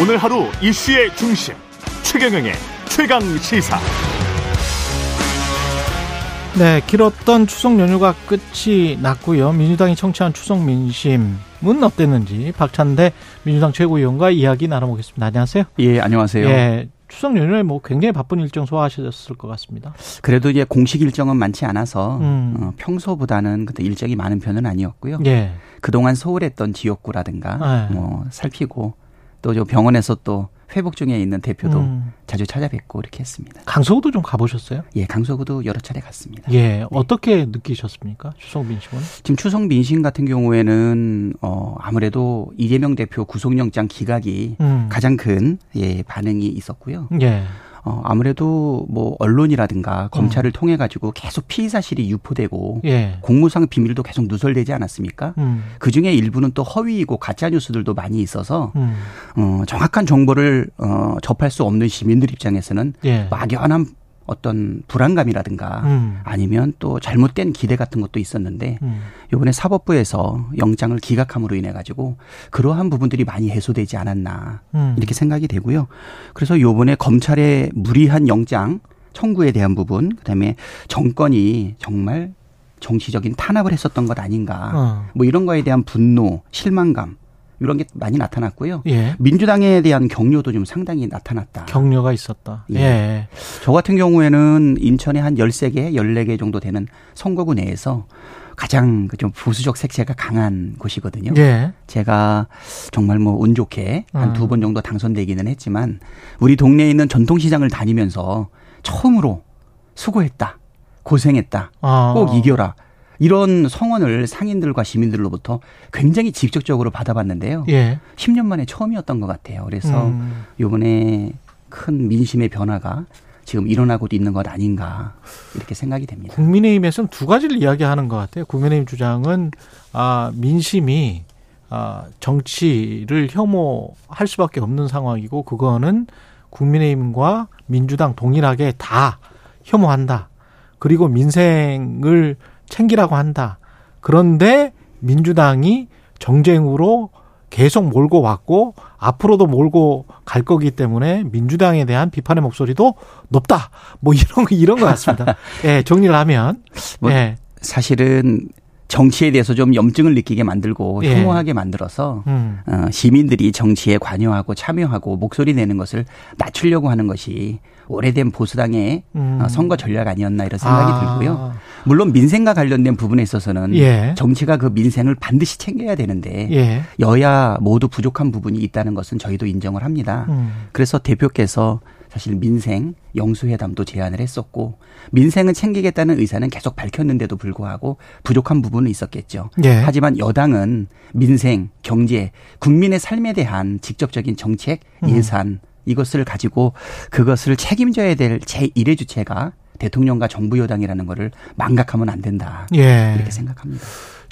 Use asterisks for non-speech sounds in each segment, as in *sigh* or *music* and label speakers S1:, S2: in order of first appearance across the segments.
S1: 오늘 하루 이슈의 중심 최경영의 최강 시사.
S2: 네, 길었던 추석 연휴가 끝이 났고요. 민주당이 청취한 추석 민심은 어땠는지 박찬대 민주당 최고위원과 이야기 나눠보겠습니다. 안녕하세요.
S3: 예, 안녕하세요.
S2: 예, 추석 연휴에 뭐 굉장히 바쁜 일정 소화하셨을 것 같습니다.
S3: 그래도 이제 공식 일정은 많지 않아서
S2: 음.
S3: 어, 평소보다는 그때 일정이 많은 편은 아니었고요.
S2: 예,
S3: 그동안 소홀했던 지역구라든가
S2: 네.
S3: 뭐 살피고 또 저 병원에서 또 회복 중에 있는 대표도
S2: 음.
S3: 자주 찾아뵙고 이렇게 했습니다.
S2: 강서구도 좀 가보셨어요?
S3: 예, 강서구도 여러 차례 갔습니다.
S2: 예, 어떻게 느끼셨습니까? 추석 민심은?
S3: 지금 추석 민심 같은 경우에는 어 아무래도 이재명 대표 구속영장 기각이
S2: 음.
S3: 가장 큰 예, 반응이 있었고요.
S2: 예,
S3: 어 아무래도 뭐 언론이라든가 검찰을 통해 가지고 계속 피의 사실이 유포되고
S2: 예,
S3: 공무상 비밀도 계속 누설되지 않았습니까?
S2: 음,
S3: 그 중에 일부는 또 허위이고 가짜 뉴스들도 많이 있어서
S2: 음,
S3: 어, 정확한 정보를 어, 접할 수 없는 시민들 입장에서는
S2: 예,
S3: 막연한 어떤 불안감이라든가
S2: 음,
S3: 아니면 또 잘못된 기대 같은 것도 있었는데
S2: 음,
S3: 이번에 사법부에서 영장을 기각함으로 인해 가지고 그러한 부분들이 많이 해소되지 않았나
S2: 음.
S3: 이렇게 생각이 되고요. 그래서 요번에 검찰의 무리한 영장 청구에 대한 부분, 그다음에 정권이 정말 정치적인 탄압을 했었던 것 아닌가.
S2: 어.
S3: 뭐 이런 거에 대한 분노, 실망감 이런 게 많이 나타났고요.
S2: 예,
S3: 민주당에 대한 격려도 좀 상당히 나타났다.
S2: 격려가 있었다.
S3: 예.
S2: 예,
S3: 저 같은 경우에는 인천에 한 13개, 14개 정도 되는 선거구 내에서 가장 그좀 보수적 색채가 강한 곳이거든요.
S2: 예,
S3: 제가 정말 뭐 운 좋게 한
S2: 음.
S3: 두번 정도 당선되기는 했지만 우리 동네에 있는 전통시장을 다니면서 처음으로 수고했다. 고생했다.
S2: 아.
S3: 꼭 이겨라. 이런 성원을 상인들과 시민들로부터 굉장히 직접적으로 받아봤는데요.
S2: 예,
S3: 10년 만에 처음이었던 것 같아요. 그래서
S2: 음.
S3: 요번에 큰 민심의 변화가 지금 일어나고 있는 것 아닌가 이렇게 생각이 됩니다.
S2: 국민의힘에서는 두 가지를 이야기하는 것 같아요. 국민의힘 주장은 아 민심이 아 정치를 혐오할 수밖에 없는 상황이고 그거는 국민의힘과 민주당 동일하게 다 혐오한다. 그리고 민생을 챙기라고 한다. 그런데 민주당이 정쟁으로 계속 몰고 왔고 앞으로도 몰고 갈 거기 때문에 민주당에 대한 비판의 목소리도 높다. 뭐 이런 거 이런 것 같습니다. *laughs* 예, 정리를 하면
S3: 뭐
S2: 예.
S3: 사실은 정치에 대해서 좀 염증을 느끼게 만들고
S2: 예.
S3: 혐오하게 만들어서
S2: 음.
S3: 어, 시민들이 정치에 관여하고 참여하고 목소리 내는 것을 낮추려고 하는 것이 오래된 보수당의
S2: 음.
S3: 어, 선거 전략 아니었나 이런 생각이
S2: 아.
S3: 들고요. 물론 민생과 관련된 부분에 있어서는
S2: 예.
S3: 정치가 그 민생을 반드시 챙겨야 되는데
S2: 예.
S3: 여야 모두 부족한 부분이 있다는 것은 저희도 인정을 합니다.
S2: 음.
S3: 그래서 대표께서 사실 민생 영수회담도 제안을 했었고 민생은 챙기겠다는 의사는 계속 밝혔는데도 불구하고 부족한 부분은 있었겠죠.
S2: 예.
S3: 하지만 여당은 민생, 경제, 국민의 삶에 대한 직접적인 정책,
S2: 음.
S3: 예산 이것을 가지고 그것을 책임져야 될 제1의 주체가 대통령과 정부 여당이라는 거를 망각하면 안 된다.
S2: 예.
S3: 이렇게 생각합니다.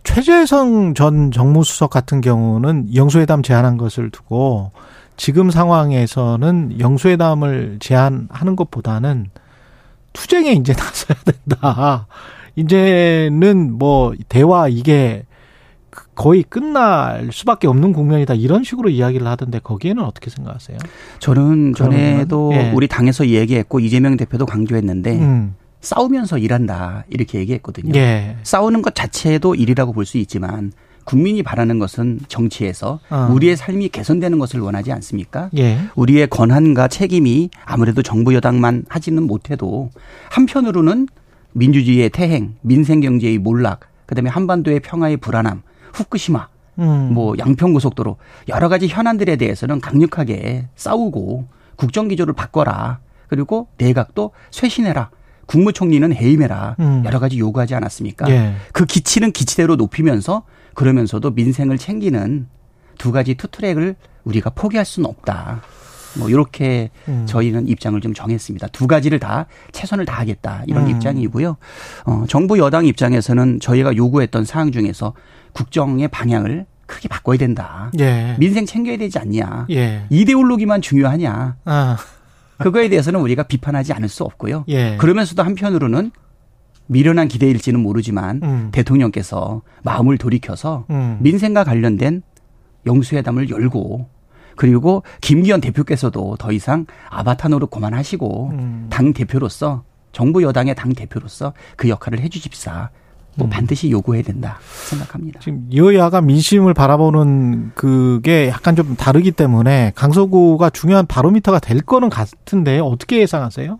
S2: 최재성 전 정무수석 같은 경우는 영수회담 제안한 것을 두고 지금 상황에서는 영수회담을 제안하는 것보다는 투쟁에 이제 *laughs* 나서야 된다. 이제는 뭐 대화 이게 거의 끝날 수밖에 없는 국면이다 이런 식으로 이야기를 하던데 거기에는 어떻게 생각하세요?
S3: 저는 전에도
S2: 예.
S3: 우리 당에서 얘기했고 이재명 대표도 강조했는데
S2: 음.
S3: 싸우면서 일한다 이렇게 얘기했거든요.
S2: 예.
S3: 싸우는 것 자체도 일이라고 볼 수 있지만 국민이 바라는 것은 정치에서
S2: 어.
S3: 우리의 삶이 개선되는 것을 원하지 않습니까?
S2: 예.
S3: 우리의 권한과 책임이 아무래도 정부 여당만 하지는 못해도 한편으로는 민주주의의 태행, 민생 경제의 몰락, 그다음에 한반도의 평화의 불안함, 후쿠시마,
S2: 음.
S3: 뭐 양평 고속도로 여러 가지 현안들에 대해서는 강력하게 싸우고 국정 기조를 바꿔라. 그리고 내각도 쇄신해라. 국무총리는 해임해라.
S2: 음.
S3: 여러 가지 요구하지 않았습니까?
S2: 예.
S3: 그 기치는 기치대로 높이면서 그러면서도 민생을 챙기는 두 가지 투트랙을 우리가 포기할 수는 없다. 뭐 이렇게
S2: 음.
S3: 저희는 입장을 좀 정했습니다. 두 가지를 다 최선을 다하겠다 이런
S2: 음.
S3: 입장이고요. 어, 정부 여당 입장에서는 저희가 요구했던 사항 중에서 국정의 방향을 크게 바꿔야 된다.
S2: 예.
S3: 민생 챙겨야 되지 않냐.
S2: 예.
S3: 이데올로기만 중요하냐.
S2: 아.
S3: 그거에 대해서는 우리가 비판하지 않을 수 없고요.
S2: 예.
S3: 그러면서도 한편으로는 미련한 기대일지는 모르지만
S2: 음.
S3: 대통령께서 마음을 돌이켜서
S2: 음.
S3: 민생과 관련된 영수회담을 열고 그리고 김기현 대표께서도 더 이상 아바타 노릇 그만하시고
S2: 음.
S3: 당 대표로서 정부 여당의 당 대표로서 그 역할을 해주십사. 뭐
S2: 음.
S3: 반드시 요구해야 된다 생각합니다.
S2: 지금 여야가 민심을 바라보는 그게 약간 좀 다르기 때문에 강서구가 중요한 바로미터가 될 거는 같은데 어떻게 예상하세요?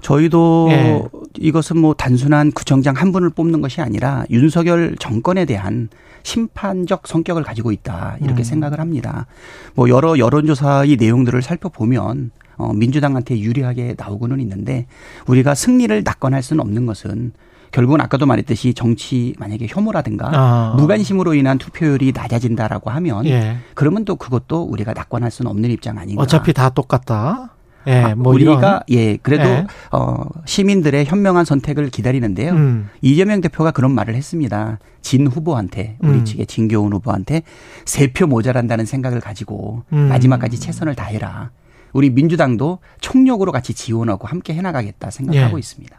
S3: 저희도
S2: 예.
S3: 이것은 뭐 단순한 구청장 한 분을 뽑는 것이 아니라 윤석열 정권에 대한 심판적 성격을 가지고 있다 이렇게
S2: 음.
S3: 생각을 합니다. 뭐 여러 여론조사의 내용들을 살펴보면 어, 민주당한테 유리하게 나오고는 있는데 우리가 승리를 낙관할 수는 없는 것은 결국은 아까도 말했듯이 정치 만약에 혐오라든가
S2: 아.
S3: 무관심으로 인한 투표율이 낮아진다라고 하면
S2: 예.
S3: 그러면 또 그것도 우리가 낙관할 수는 없는 입장 아닌가.
S2: 어차피 다 똑같다. 예,
S3: 아,
S2: 뭐
S3: 우리가 예 그래도
S2: 예.
S3: 어 시민들의 현명한 선택을 기다리는데요.
S2: 이런 음.
S3: 이재명 대표가 그런 말을 했습니다. 진 후보한테 우리
S2: 음.
S3: 측의 진교훈 후보한테 세 표 모자란다는 생각을 가지고
S2: 음.
S3: 마지막까지 최선을 다해라. 우리 민주당도 총력으로 같이 지원하고 함께 해나가겠다 생각하고
S2: 예.
S3: 있습니다.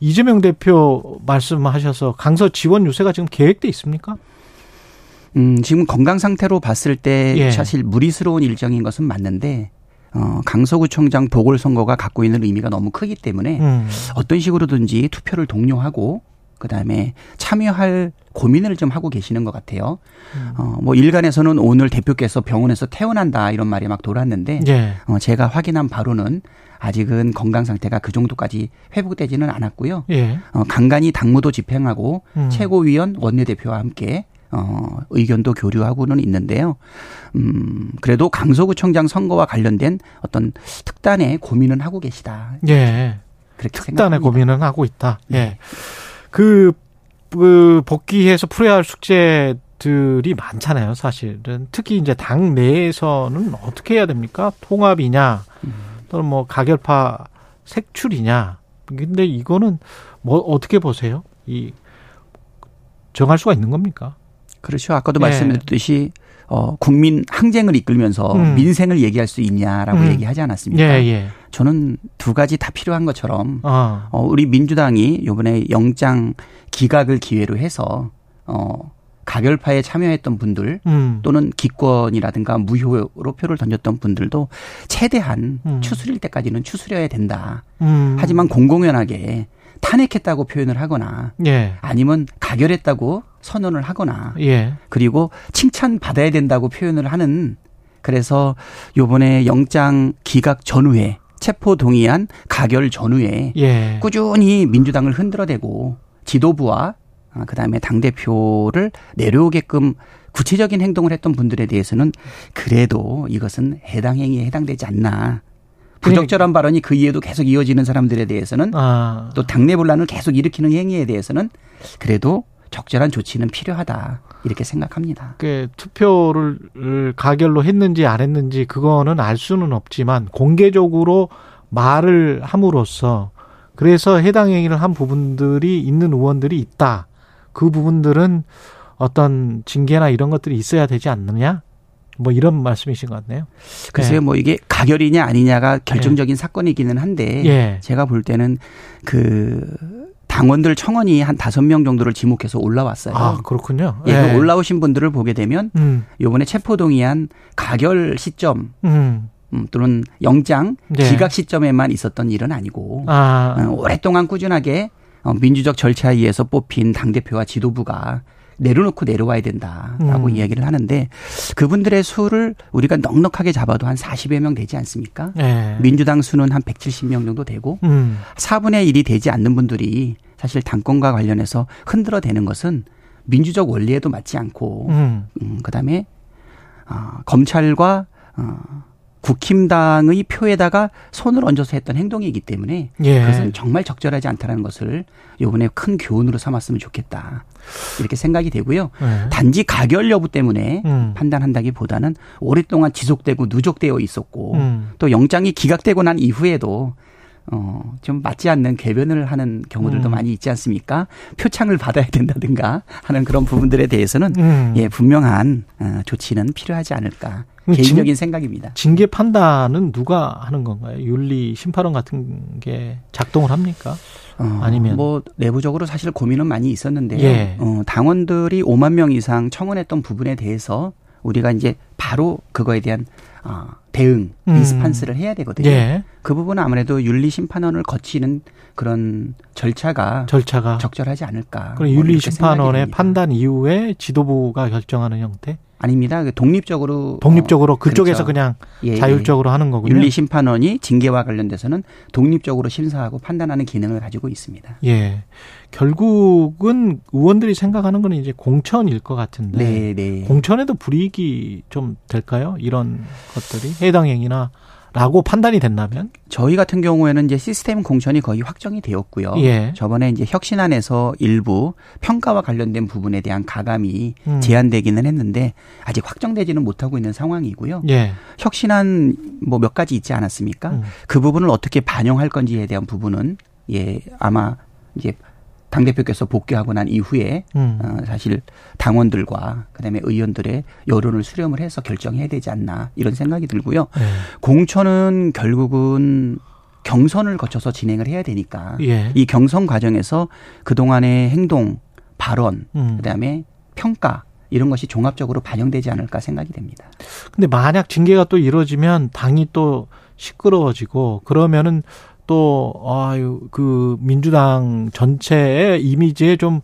S2: 이재명 대표 말씀하셔서 강서 지원 유세가 지금 계획돼 있습니까?
S3: 음, 지금 건강 상태로 봤을 때
S2: 예.
S3: 사실 무리스러운 일정인 것은 맞는데 어, 강서구청장 보궐선거가 갖고 있는 의미가 너무 크기 때문에
S2: 음.
S3: 어떤 식으로든지 투표를 독려하고 그다음에 참여할 고민을 좀 하고 계시는 것 같아요.
S2: 음.
S3: 어, 뭐 일간에서는 오늘 대표께서 병원에서 퇴원한다 이런 말이 막 돌았는데
S2: 예.
S3: 어, 제가 확인한 바로는 아직은 건강 상태가 그 정도까지 회복되지는 않았고요.
S2: 예.
S3: 어, 간간히 당무도 집행하고
S2: 음.
S3: 최고위원 원내대표와 함께 어, 의견도 교류하고는 있는데요. 음, 그래도 강서구청장 선거와 관련된 어떤 특단의 고민은 하고 계시다.
S2: 예.
S3: 그렇게
S2: 특단의
S3: 생각합니다.
S2: 고민은 하고 있다.
S3: 네.
S2: 예. 그, 그 복귀해서 풀어야 할 숙제 들이 많잖아요, 사실은. 특히 이제 당 내에서는 어떻게 해야 됩니까? 통합이냐,
S3: 음.
S2: 또는 뭐 가결파 색출이냐. 근데 이거는 뭐 어떻게 보세요? 이 정할 수가 있는 겁니까?
S3: 그렇죠. 아까도
S2: 예.
S3: 말씀드렸듯이 어, 국민 항쟁을 이끌면서
S2: 음.
S3: 민생을 얘기할 수 있냐라고
S2: 음.
S3: 얘기하지 않았습니까?
S2: 예, 예.
S3: 저는 두 가지 다 필요한 것처럼
S2: 어.
S3: 어, 우리 민주당이 요번에 영장 기각을 기회로 해서 어, 가결파에 참여했던 분들
S2: 음.
S3: 또는 기권이라든가 무효로 표를 던졌던 분들도 최대한
S2: 음.
S3: 추스릴 때까지는 추스려야 된다.
S2: 음.
S3: 하지만 공공연하게 탄핵했다고 표현을 하거나
S2: 예.
S3: 아니면 가결했다고 선언을 하거나
S2: 예.
S3: 그리고 칭찬 받아야 된다고 표현을 하는 그래서 요번에 영장 기각 전후에 체포 동의안 가결 전후에
S2: 예.
S3: 꾸준히 민주당을 흔들어대고 지도부와 아, 그다음에 당 대표를 내려오게끔 구체적인 행동을 했던 분들에 대해서는 그래도 이것은 해당 행위에 해당되지 않나. 부적절한 발언이 그 이후에도 계속 이어지는 사람들에 대해서는
S2: 아.
S3: 또 당내 분란을 계속 일으키는 행위에 대해서는 그래도 적절한 조치는 필요하다. 이렇게 생각합니다.
S2: 그 투표를 가결로 했는지 안 했는지 그거는 알 수는 없지만 공개적으로 말을 함으로써 그래서 해당 행위를 한 부분들이 있는 의원들이 있다. 그 부분들은 어떤 징계나 이런 것들이 있어야 되지 않느냐? 뭐 이런 말씀이신 것 같네요.
S3: 글쎄요,
S2: 예.
S3: 뭐 이게 가결이냐 아니냐가 결정적인 사건이기는 한데
S2: 예.
S3: 제가 볼 때는 그 당원들 청원이 한 다섯 명 정도를 지목해서 올라왔어요.
S2: 아 그렇군요.
S3: 예, 그 올라오신 분들을 보게 되면
S2: 음,
S3: 요번에 체포 동의안 가결 시점
S2: 음,
S3: 음, 또는 영장
S2: 네.
S3: 기각 시점에만 있었던 일은 아니고
S2: 아,
S3: 어, 오랫동안 꾸준하게 어, 민주적 절차에 의해서 뽑힌 당 대표와 지도부가 내려놓고 내려와야 된다라고
S2: 음.
S3: 이야기를 하는데 그분들의 수를 우리가 넉넉하게 잡아도 한 40여 명 되지 않습니까?
S2: 예.
S3: 민주당 수는 한 170명 정도 되고
S2: 음,
S3: 4분의 1이 되지 않는 분들이 사실 당권과 관련해서 흔들어대는 것은 민주적 원리에도 맞지 않고
S2: 음,
S3: 음, 그다음에 어, 검찰과 어, 국힘당의 표에다가 손을 얹어서 했던 행동이기 때문에
S2: 예.
S3: 그것은 정말 적절하지 않다는 것을 이번에 큰 교훈으로 삼았으면 좋겠다 이렇게 생각이 되고요.
S2: 예.
S3: 단지 가결 여부 때문에
S2: 음,
S3: 판단한다기보다는 오랫동안 지속되고 누적되어 있었고
S2: 음,
S3: 또 영장이 기각되고 난 이후에도 어, 좀 맞지 않는 궤변을 하는 경우들도
S2: 음.
S3: 많이 있지 않습니까? 표창을 받아야 된다든가 하는 그런 부분들에 대해서는
S2: 음.
S3: 예, 분명한 어, 조치는 필요하지 않을까.
S2: 음,
S3: 개인적인 생각입니다.
S2: 징계 판단은 누가 하는 건가요? 윤리 심판원 같은 게 작동을 합니까?
S3: 어,
S2: 아니면-
S3: 뭐 내부적으로 사실 고민은 많이 있었는데요.
S2: 예.
S3: 어, 당원들이 5만 명 이상 청원했던 부분에 대해서 우리가 이제 바로 그거에 대한 어, 대응,
S2: 음.
S3: 리스판스를 해야 되거든요.
S2: 예.
S3: 그 부분은 아무래도 윤리 심판원을 거치는 그런 절차가
S2: 절차가
S3: 적절하지 않을까.
S2: 그럼
S3: 뭐
S2: 윤리 심판원의. 판단 이후에 지도부가 결정하는 형태?
S3: 아닙니다. 그 독립적으로
S2: 독립적으로
S3: 어,
S2: 그쪽에서
S3: 그렇죠.
S2: 그냥
S3: 예,
S2: 자율적으로 하는 거군요.
S3: 윤리 심판원이 징계와 관련돼서는 독립적으로 심사하고 판단하는 기능을 가지고 있습니다.
S2: 예. 결국은 의원들이 생각하는 거는 이제 공천일 것 같은데
S3: 네, 네.
S2: 공천에도 불이익이 좀 될까요? 이런 것들이 해당 행위나 라고 판단이 된다면
S3: 저희 같은 경우에는 이제 시스템 공천이 거의 확정이 되었고요.
S2: 예.
S3: 저번에 이제 혁신안에서 일부 평가와 관련된 부분에 대한 가감이
S2: 음.
S3: 제한되기는 했는데 아직 확정되지는 못하고 있는 상황이고요.
S2: 예.
S3: 혁신안 뭐 몇 가지 있지 않았습니까?
S2: 음.
S3: 그 부분을 어떻게 반영할 건지에 대한 부분은 예 아마 이제 당 대표께서 복귀하고 난 이후에
S2: 음.
S3: 어, 사실 당원들과 그다음에 의원들의 여론을 수렴을 해서 결정해야 되지 않나 이런 생각이 들고요.
S2: 예.
S3: 공천은 결국은 경선을 거쳐서 진행을 해야 되니까
S2: 예.
S3: 이 경선 과정에서 그동안의 행동, 발언,
S2: 음.
S3: 그다음에 평가 이런 것이 종합적으로 반영되지 않을까 생각이 됩니다.
S2: 근데 만약 징계가 또 이루어지면 당이 또 시끄러워지고 그러면은 또 아유 그 민주당 전체의 이미지에 좀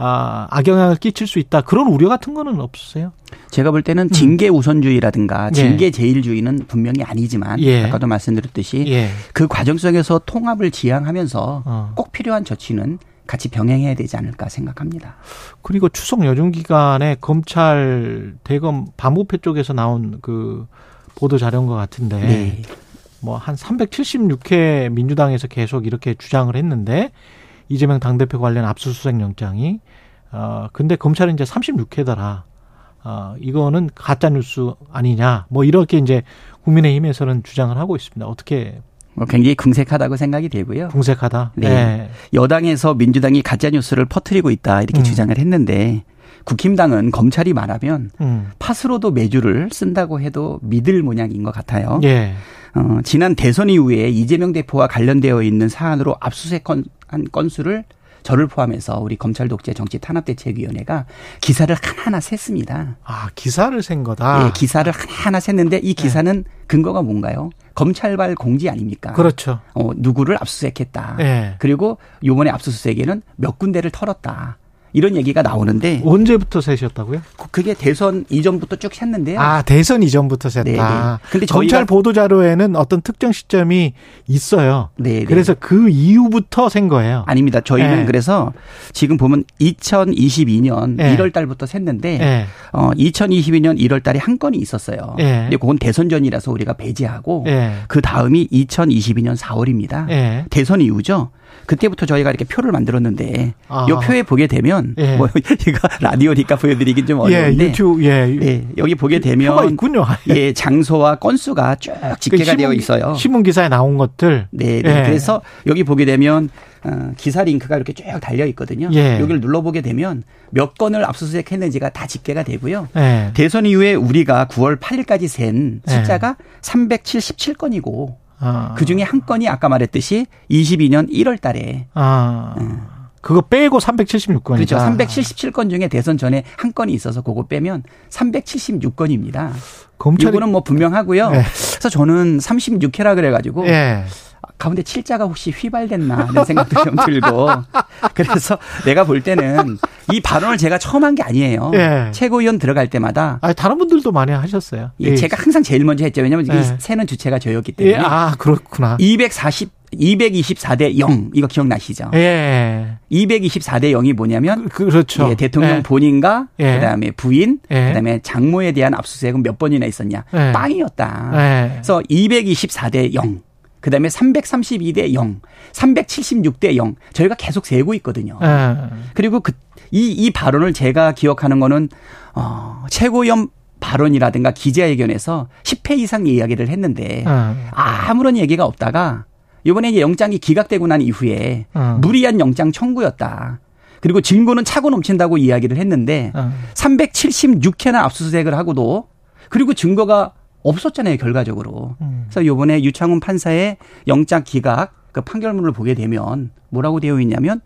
S2: 아, 악영향을 끼칠 수 있다. 그런 우려 같은 거는 없으세요?
S3: 제가 볼 때는 징계 우선주의라든가
S2: 예.
S3: 징계 제일주의는 분명히 아니지만
S2: 예.
S3: 아까도 말씀드렸듯이
S2: 예.
S3: 그 과정 속에서 통합을 지향하면서
S2: 어.
S3: 꼭 필요한 조치는 같이 병행해야 되지 않을까 생각합니다. 그리고
S2: 그리고 추석 연휴 기간에 검찰 대검 반부패 쪽에서 나온 그 보도 자료인 것 같은데
S3: 네.
S2: 뭐 한 376회 민주당에서 계속 이렇게 주장을 했는데 이재명 당대표 관련 압수수색 영장이 어 근데 검찰은 이제 36회더라. 어 이거는 가짜 뉴스 아니냐. 뭐 이렇게 이제 국민의힘에서는 주장을 하고 있습니다. 어떻게
S3: 뭐 굉장히 궁색하다고 생각이 되고요.
S2: 궁색하다.
S3: 네.
S2: 네.
S3: 여당에서 민주당이 가짜 뉴스를 퍼뜨리고 있다 이렇게
S2: 음.
S3: 주장을 했는데 국힘당은 검찰이 말하면
S2: 음.
S3: 파스로도 매주를 쓴다고 해도 믿을 모양인 것 같아요.
S2: 예.
S3: 어, 지난 대선 이후에 이재명 대표와 관련되어 있는 사안으로 압수수색 건, 한 건수를 저를 포함해서 우리 검찰 독재 정치 탄압 대책위원회가 기사를 하나하나 셌습니다.
S2: 아, 기사를 센 거다.
S3: 예, 기사를 하나하나 셌는데 이 기사는 근거가 뭔가요? 검찰발 공지 아닙니까?
S2: 그렇죠.
S3: 어, 누구를 압수수색했다.
S2: 예.
S3: 그리고 요번에 압수수색에는 몇 군데를 털었다. 이런 얘기가 나오는데
S2: 언제부터 세셨다고요?
S3: 그게 대선 이전부터 쭉 샜는데요.
S2: 아, 대선 이전부터 셌다.
S3: 네, 네. 근데
S2: 검찰 보도 자료에는 어떤 특정 시점이 있어요.
S3: 네, 네.
S2: 그래서 그 이후부터 센 거예요.
S3: 아닙니다. 저희는
S2: 네.
S3: 그래서 지금 보면 2022년
S2: 네.
S3: 1월 달부터 샜는데
S2: 예.
S3: 어 2022년 1월 달에 한 건이 있었어요.
S2: 네.
S3: 근데 그건 대선 전이라서 우리가 배제하고
S2: 예.
S3: 그 다음이 2022년 4월입니다.
S2: 예.
S3: 대선 이후죠. 그때부터 저희가 이렇게 표를 만들었는데
S2: 아.
S3: 이 표에 보게 되면
S2: 예.
S3: 뭐 *laughs* 이거 라디오니까 보여드리긴 좀
S2: 예,
S3: 어려운데
S2: 유튜브 예.
S3: 예, 여기 보게
S2: 표가
S3: 되면
S2: 있군요. *laughs*
S3: 예, 장소와 건수가 쭉 집계가
S2: 그
S3: 되어 있어요.
S2: 신문 기사에 나온 것들.
S3: 네, 네.
S2: 예.
S3: 그래서 여기 보게 되면 어, 기사 링크가 이렇게 쭉 달려 있거든요.
S2: 예.
S3: 여기를 눌러보게 되면 몇 건을 압수수색했는지가 다 집계가 되고요.
S2: 예.
S3: 대선 이후에 우리가 9월 8일까지 센
S2: 예.
S3: 숫자가 377건이고
S2: 아.
S3: 그 중에 한 건이 아까 말했듯이 22년 1월 달에
S2: 아. 그거 빼고 376건이다.
S3: 그렇죠. 377건 중에 대선 전에 한 건이 있어서 그거 빼면 376건입니다.
S2: 검찰이
S3: 이거는 뭐 분명하고요.
S2: 예.
S3: 그래서 저는 36회라 그래가지고
S2: 예.
S3: 가운데 칠자가 혹시 휘발됐나 하는 생각도 좀 들고 그래서 내가 볼 때는 이 발언을 제가 처음 한 게 아니에요.
S2: 예.
S3: 최고위원 들어갈 때마다
S2: 아, 다른 분들도 많이 하셨어요.
S3: 예, 제가 항상 제일 먼저 했죠. 왜냐하면
S2: 예.
S3: 이 세는 주체가 저였기
S2: 예,
S3: 때문에
S2: 아, 그렇구나.
S3: 240 224대 0 이거 기억나시죠?
S2: 예.
S3: 224대 0이 뭐냐면
S2: 그, 그렇죠.
S3: 예, 대통령
S2: 예.
S3: 본인과
S2: 예.
S3: 그다음에 부인,
S2: 예.
S3: 그다음에 장모에 대한 압수수색은 몇 번이나 있었냐?
S2: 예.
S3: 빵이었다.
S2: 예.
S3: 그래서 224대 0. 그 다음에 332대 0, 376대 0. 저희가 계속 세고 있거든요.
S2: 예.
S3: 그리고 그, 이, 이 발언을 제가 기억하는 거는, 어, 최고위원 발언이라든가 기자회견에서 10회 이상 이야기를 했는데,
S2: 예.
S3: 아무런 얘기가 없다가, 이번에 이제 영장이 기각되고 난 이후에,
S2: 어.
S3: 무리한 영장 청구였다. 그리고 증거는 차고 넘친다고 이야기를 했는데,
S2: 어.
S3: 376회나 압수수색을 하고도, 그리고 증거가 없었잖아요, 결과적으로.
S2: 음.
S3: 그래서 요번에 유창훈 판사의 영장 기각 그 판결문을 보게 되면 뭐라고 되어 있냐면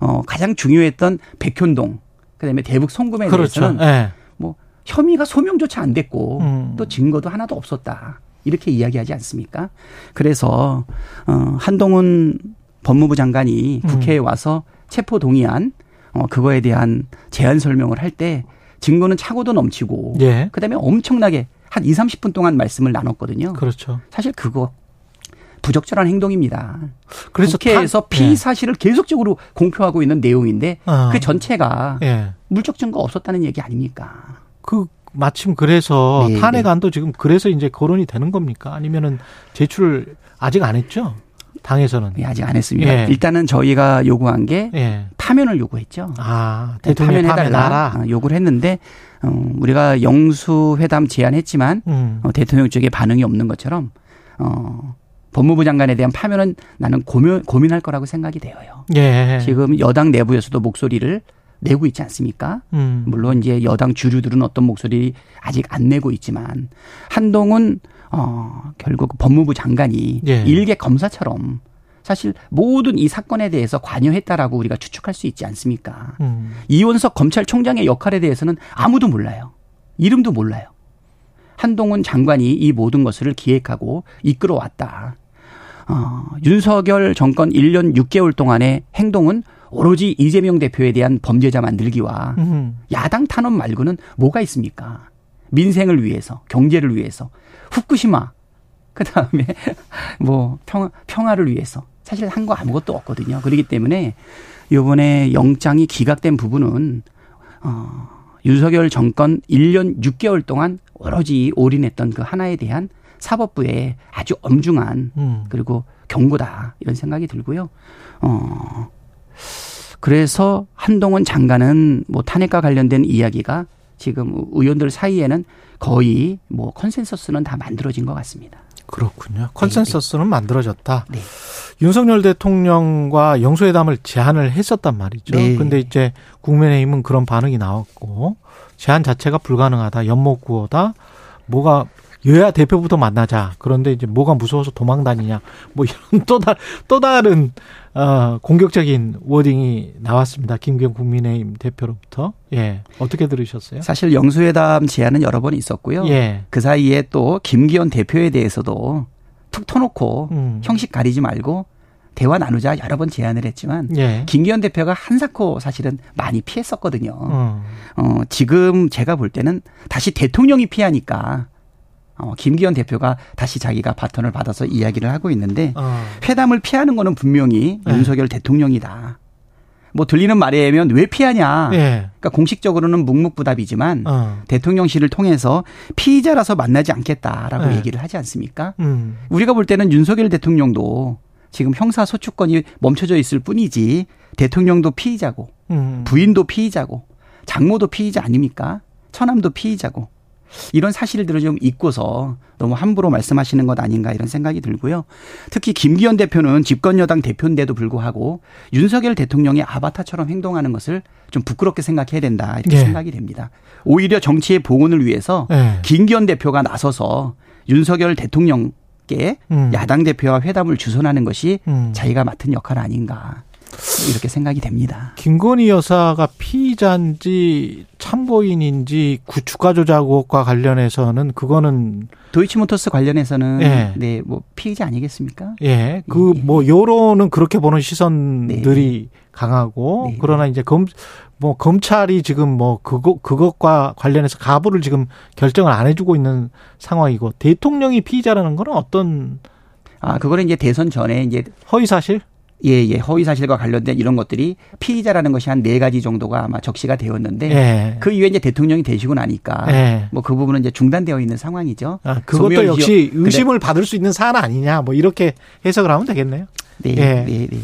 S3: 어 가장 중요했던 백현동 그다음에 대북 송금에
S2: 그렇죠.
S3: 대해서는
S2: 예.
S3: 뭐 혐의가 소명조차 안 됐고
S2: 음.
S3: 또 증거도 하나도 없었다. 이렇게 이야기하지 않습니까? 그래서 어 한동훈 법무부 장관이
S2: 음.
S3: 국회에 와서 체포 동의안 어 그거에 대한 제안 설명을 할 때 증거는 차고도 넘치고
S2: 예.
S3: 그다음에 엄청나게 한 2, 30분 동안 말씀을 나눴거든요.
S2: 그렇죠.
S3: 사실 그거 부적절한 행동입니다.
S2: 그래서
S3: 국회에서
S2: 타-
S3: 피의
S2: 예.
S3: 사실을 계속적으로 공표하고 있는 내용인데
S2: 어.
S3: 그 전체가
S2: 예.
S3: 물적 증거 없었다는 얘기 아닙니까?
S2: 그 마침 그래서
S3: 네,
S2: 탄핵안도 지금 그래서 이제 거론이 되는 겁니까? 아니면은 제출을 아직 안 했죠? 당에서는.
S3: 예, 아직 안 했습니다.
S2: 예.
S3: 일단은 저희가 요구한 게
S2: 예.
S3: 파면을 요구했죠.
S2: 아, 대통령
S3: 파면해달라
S2: 파면하라.
S3: 어, 요구를 했는데 어, 우리가 영수회담 제안했지만
S2: 음.
S3: 어, 대통령 쪽에 반응이 없는 것처럼 어, 법무부 장관에 대한 파면은 나는 고민, 고민할 거라고 생각이 되어요.
S2: 예.
S3: 지금 여당 내부에서도 목소리를 내고 있지 않습니까?
S2: 음.
S3: 물론 이제 여당 주류들은 어떤 목소리 아직 안 내고 있지만 한동훈 어 결국 법무부 장관이
S2: 예.
S3: 일개 검사처럼 사실 모든 이 사건에 대해서 관여했다라고 우리가 추측할 수 있지 않습니까?
S2: 음.
S3: 이원석 검찰총장의 역할에 대해서는 아무도 몰라요. 이름도 몰라요. 한동훈 장관이 이 모든 것을 기획하고 이끌어왔다. 어, 윤석열 정권 1년 6개월 동안의 행동은 오로지 이재명 대표에 대한 범죄자 만들기와
S2: 음.
S3: 야당 탄압 말고는 뭐가 있습니까? 민생을 위해서, 경제를 위해서, 후쿠시마, 그 다음에 *laughs* 뭐 평, 평화를 위해서 사실 한 거 아무것도 없거든요. 그렇기 때문에 이번에 영장이 기각된 부분은 어, 윤석열 정권 1년 6개월 동안 오로지 올인했던 그 하나에 대한 사법부의 아주 엄중한
S2: 음.
S3: 그리고 경고다 이런 생각이 들고요. 어 그래서 한동훈 장관은 뭐 탄핵과 관련된 이야기가 지금 의원들 사이에는 거의 뭐 컨센서스는 다 만들어진 것 같습니다.
S2: 그렇군요. 컨센서스는 만들어졌다.
S3: 네.
S2: 윤석열 대통령과 영수회담을 제안을 했었단 말이죠.
S3: 네.
S2: 근데 이제 국민의힘은 그런 반응이 나왔고 제안 자체가 불가능하다. 연목구어다. 뭐가 여야 대표부터 만나자. 그런데 이제 뭐가 무서워서 도망 다니냐. 뭐 이런 또, 다, 또 다른 어, 공격적인 wording이 나왔습니다. 김경 국민의힘 대표로부터. 예. 어떻게 들으셨어요?
S3: 사실 영수회담 제안은 여러 번 있었고요.
S2: 예.
S3: 그 사이에 또 김기현 대표에 대해서도 툭 터놓고
S2: 음.
S3: 형식 가리지 말고 대화 나누자 여러 번 제안을 했지만
S2: 예.
S3: 김기현 대표가 한사코 사실은 많이 피했었거든요.
S2: 어.
S3: 어, 지금 제가 볼 때는 다시 대통령이 피하니까 어, 김기현 대표가 다시 자기가 바톤을 받아서 이야기를 하고 있는데
S2: 어.
S3: 회담을 피하는 거는 분명히
S2: 네.
S3: 윤석열 대통령이다. 뭐 들리는 말에 의하면 왜 피하냐.
S2: 예.
S3: 그러니까 공식적으로는 묵묵부답이지만
S2: 어.
S3: 대통령실을 통해서 피의자라서 만나지 않겠다라고
S2: 네.
S3: 얘기를 하지 않습니까?
S2: 음.
S3: 우리가 볼 때는 윤석열 대통령도 지금 형사 소추권이 멈춰져 있을 뿐이지 대통령도 피의자고
S2: 음.
S3: 부인도 피의자고 장모도 피의자 아닙니까? 처남도 피의자고 이런 사실들을 좀 잊고서 너무 함부로 말씀하시는 것 아닌가 이런 생각이 들고요. 특히 김기현 대표는 집권 여당 대표인데도 불구하고 윤석열 대통령의 아바타처럼 행동하는 것을 좀 부끄럽게 생각해야 된다 이렇게
S2: 예.
S3: 생각이 됩니다. 오히려 정치의 봉헌을 위해서
S2: 예.
S3: 김기현 대표가 나서서 윤석열 대통령께
S2: 음.
S3: 야당 대표와 회담을 주선하는 것이
S2: 음.
S3: 자기가 맡은 역할 아닌가 이렇게 생각이 됩니다.
S2: 김건희 여사가 피의자인지 참고인인지 구- 주가 조작 의혹과 관련해서는 그거는
S3: 도이치모터스 관련해서는
S2: 예.
S3: 네, 뭐 피의자 아니겠습니까?
S2: 예, 그
S3: 예.
S2: 뭐 여론은 그렇게 보는 시선들이 강하고
S3: 네.
S2: 그러나 이제 검 뭐 검찰이 지금 뭐 그거 그것과 관련해서 가부를 지금 결정을 안 해주고 있는 상황이고 대통령이 피의자라는 거는 어떤
S3: 아, 그거는 이제 대선 전에 이제
S2: 허위 사실?
S3: 예, 예, 허위 사실과 관련된 이런 것들이 피의자라는 것이 한 네 가지 정도가 아마 적시가 되었는데
S2: 예.
S3: 그 이후에 이제 대통령이 되시고 나니까
S2: 예.
S3: 뭐그 부분은 이제 중단되어 있는 상황이죠.
S2: 아, 그것도 역시 의심을 받을 수 있는 사안 아니냐 뭐 이렇게 해석을 하면 되겠네요.
S3: 네,
S2: 예.
S3: 네, 네.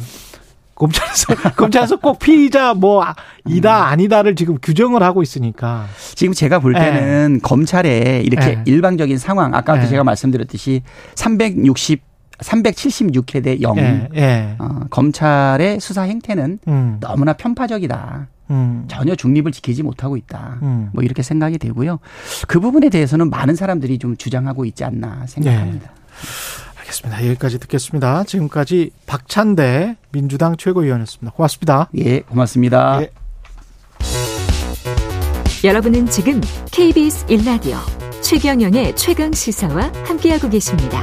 S2: 검찰에서 *laughs* 검찰에서 꼭 피의자 뭐 아,
S3: 음.
S2: 이다 아니다를 지금 규정을 하고 있으니까
S3: 지금 제가 볼 때는 검찰에 이렇게
S2: 예.
S3: 일방적인 상황 아까도
S2: 예.
S3: 제가 말씀드렸듯이 360 377회 대 0.
S2: 예, 예.
S3: 어, 검찰의 수사 행태는
S2: 음,
S3: 너무나 편파적이다.
S2: 음,
S3: 전혀 중립을 지키지 못하고 있다.
S2: 음.
S3: 뭐 이렇게 생각이 되고요. 그 부분에 대해서는 많은 사람들이 좀 주장하고 있지 않나 생각합니다.
S2: 알겠습니다. 여기까지 듣겠습니다. 지금까지 박찬대 민주당 최고위원이었습니다. 고맙습니다.
S3: 예, 고맙습니다.
S2: 예.
S4: 여러분은 지금 KBS 1라디오 최경영의 최강 시사와 함께하고 계십니다.